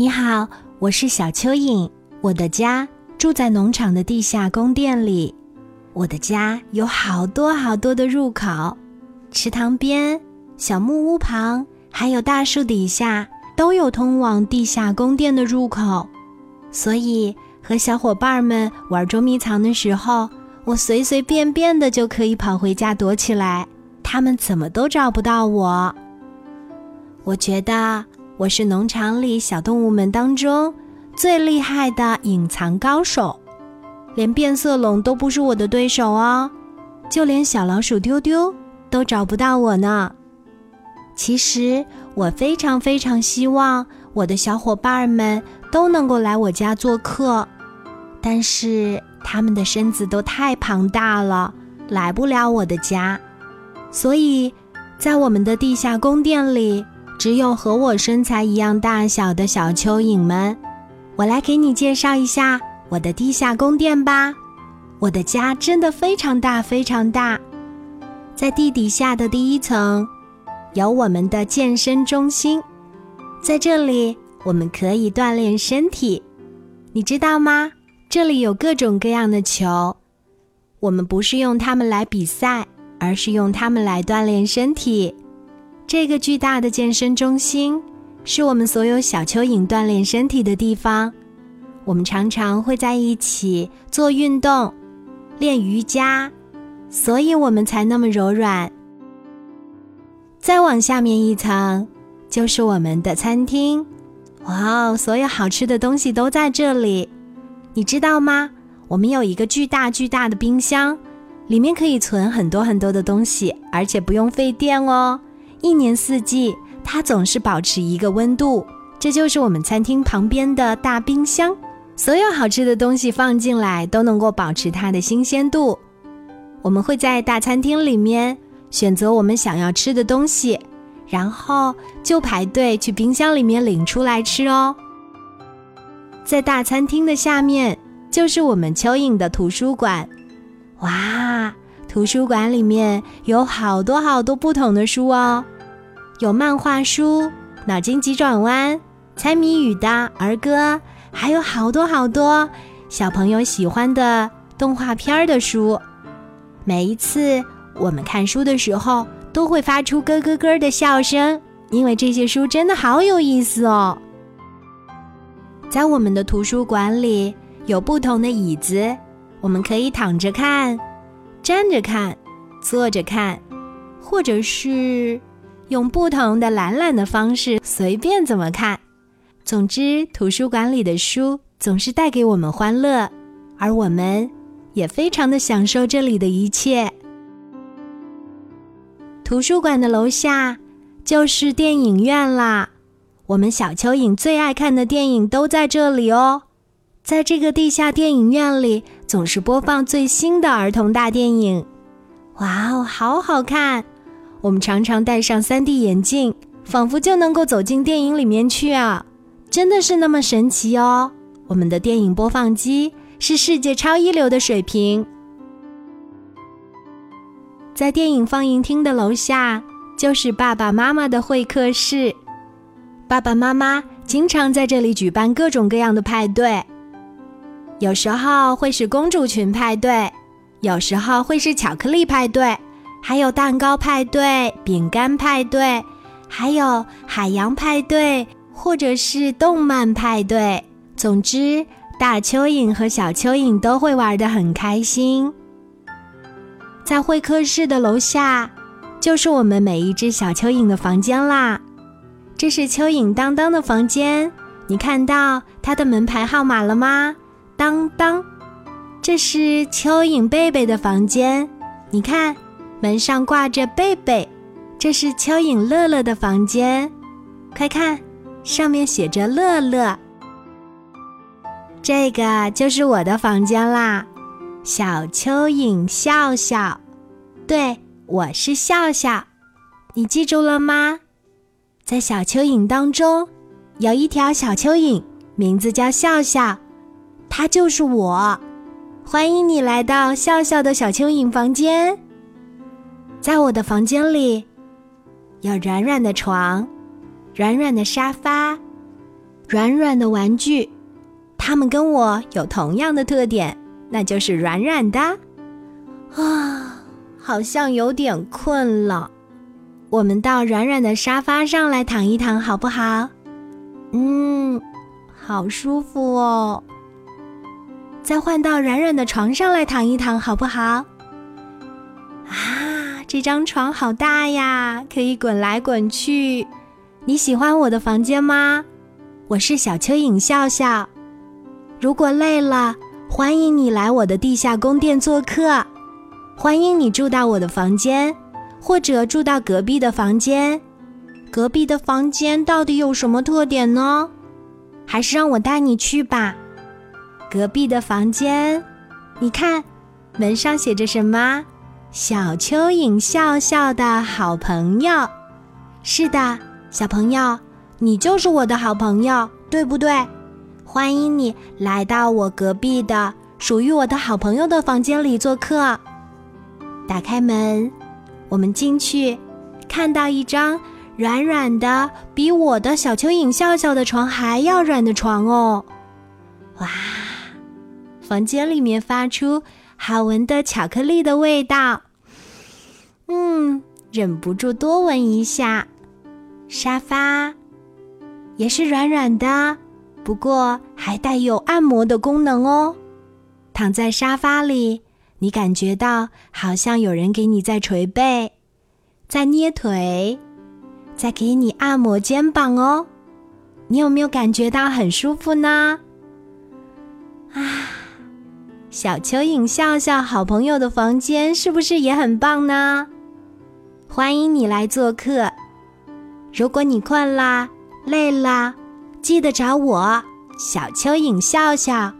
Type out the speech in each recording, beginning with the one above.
你好，我是小蚯蚓。我的家住在农场的地下宫殿里。我的家有好多好多的入口，池塘边、小木屋旁，还有大树底下，都有通往地下宫殿的入口。所以和小伙伴们玩捉迷藏的时候，我随随便便的就可以跑回家躲起来，他们怎么都找不到我。我觉得我是农场里小动物们当中最厉害的隐藏高手。连变色龙都不是我的对手哦，就连小老鼠丢丢都找不到我呢。其实我非常非常希望我的小伙伴们都能够来我家做客，但是他们的身子都太庞大了，来不了我的家。所以，在我们的地下宫殿里，只有和我身材一样大小的小蚯蚓们。我来给你介绍一下。我的地下宫殿吧，我的家真的非常大，非常大。在地底下的第一层，有我们的健身中心，在这里我们可以锻炼身体。你知道吗？这里有各种各样的球，我们不是用它们来比赛，而是用它们来锻炼身体。这个巨大的健身中心，是我们所有小蚯蚓锻炼身体的地方。我们常常会在一起做运动、练瑜伽，所以我们才那么柔软。再往下面一层，就是我们的餐厅。哇哦，所有好吃的东西都在这里。你知道吗？我们有一个巨大巨大的冰箱，里面可以存很多很多的东西，而且不用费电哦。一年四季，它总是保持一个温度。这就是我们餐厅旁边的大冰箱。所有好吃的东西放进来都能够保持它的新鲜度。我们会在大餐厅里面选择我们想要吃的东西，然后就排队去冰箱里面领出来吃哦。在大餐厅的下面就是我们蚯蚓的图书馆。哇，图书馆里面有好多好多不同的书哦，有漫画书、脑筋急转弯、猜谜语的儿歌。还有好多好多小朋友喜欢的动画片的书，每一次我们看书的时候，都会发出咯咯咯的笑声，因为这些书真的好有意思哦。在我们的图书馆里有不同的椅子，我们可以躺着看、站着看、坐着看，或者是用不同的懒懒的方式，随便怎么看。总之，图书馆里的书总是带给我们欢乐，而我们也非常的享受这里的一切。图书馆的楼下就是电影院啦，我们小蚯蚓最爱看的电影都在这里哦。在这个地下电影院里，总是播放最新的儿童大电影。哇哦，好好看！我们常常戴上 3D 眼镜，仿佛就能够走进电影里面去啊。真的是那么神奇哦！我们的电影播放机是世界超一流的水平。在电影放映厅的楼下，就是爸爸妈妈的会客室。爸爸妈妈经常在这里举办各种各样的派对，有时候会是公主裙派对，有时候会是巧克力派对，还有蛋糕派对、饼干派对，还有海洋派对。或者是动漫派对，总之，大蚯蚓和小蚯蚓都会玩得很开心。在会客室的楼下，就是我们每一只小蚯蚓的房间啦。这是蚯蚓当当的房间，你看到它的门牌号码了吗？当当。这是蚯蚓贝贝的房间，你看，门上挂着贝贝。这是蚯蚓乐乐的房间，快看。上面写着“乐乐”，这个就是我的房间啦。小蚯蚓笑笑，对我是笑笑，你记住了吗？在小蚯蚓当中，有一条小蚯蚓，名字叫笑笑，它就是我。欢迎你来到笑笑的小蚯蚓房间。在我的房间里，有软软的床。软软的沙发，软软的玩具，它们跟我有同样的特点，那就是软软的。啊，好像有点困了，我们到软软的沙发上来躺一躺，好不好？嗯，好舒服哦。再换到软软的床上来躺一躺，好不好？啊，这张床好大呀，可以滚来滚去。你喜欢我的房间吗？我是小蚯蚓笑笑。如果累了，欢迎你来我的地下宫殿做客。欢迎你住到我的房间，或者住到隔壁的房间。隔壁的房间到底有什么特点呢？还是让我带你去吧。隔壁的房间，你看，门上写着什么？小蚯蚓笑笑的好朋友。是的，小朋友，你就是我的好朋友，对不对？欢迎你来到我隔壁的属于我的好朋友的房间里做客。打开门，我们进去，看到一张软软的，比我的小蚯蚓笑笑的床还要软的床哦。哇！房间里面发出好闻的巧克力的味道，嗯，忍不住多闻一下。沙发也是软软的，不过还带有按摩的功能哦。躺在沙发里，你感觉到好像有人给你在捶背，在捏腿，在给你按摩肩膀哦。你有没有感觉到很舒服呢？啊！小蚯蚓笑笑，好朋友的房间是不是也很棒呢？欢迎你来做客。如果你困啦、累啦，记得找我，小蚯蚓笑笑，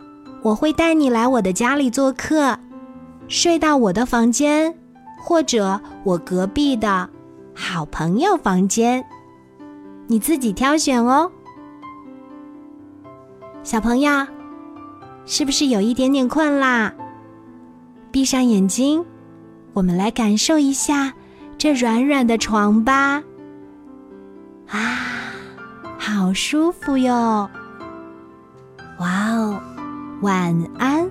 我会带你来我的家里做客，睡到我的房间，或者我隔壁的好朋友房间，你自己挑选哦，小朋友。是不是有一点点困啦？闭上眼睛，我们来感受一下这软软的床吧。啊，好舒服哟！哇哦，晚安。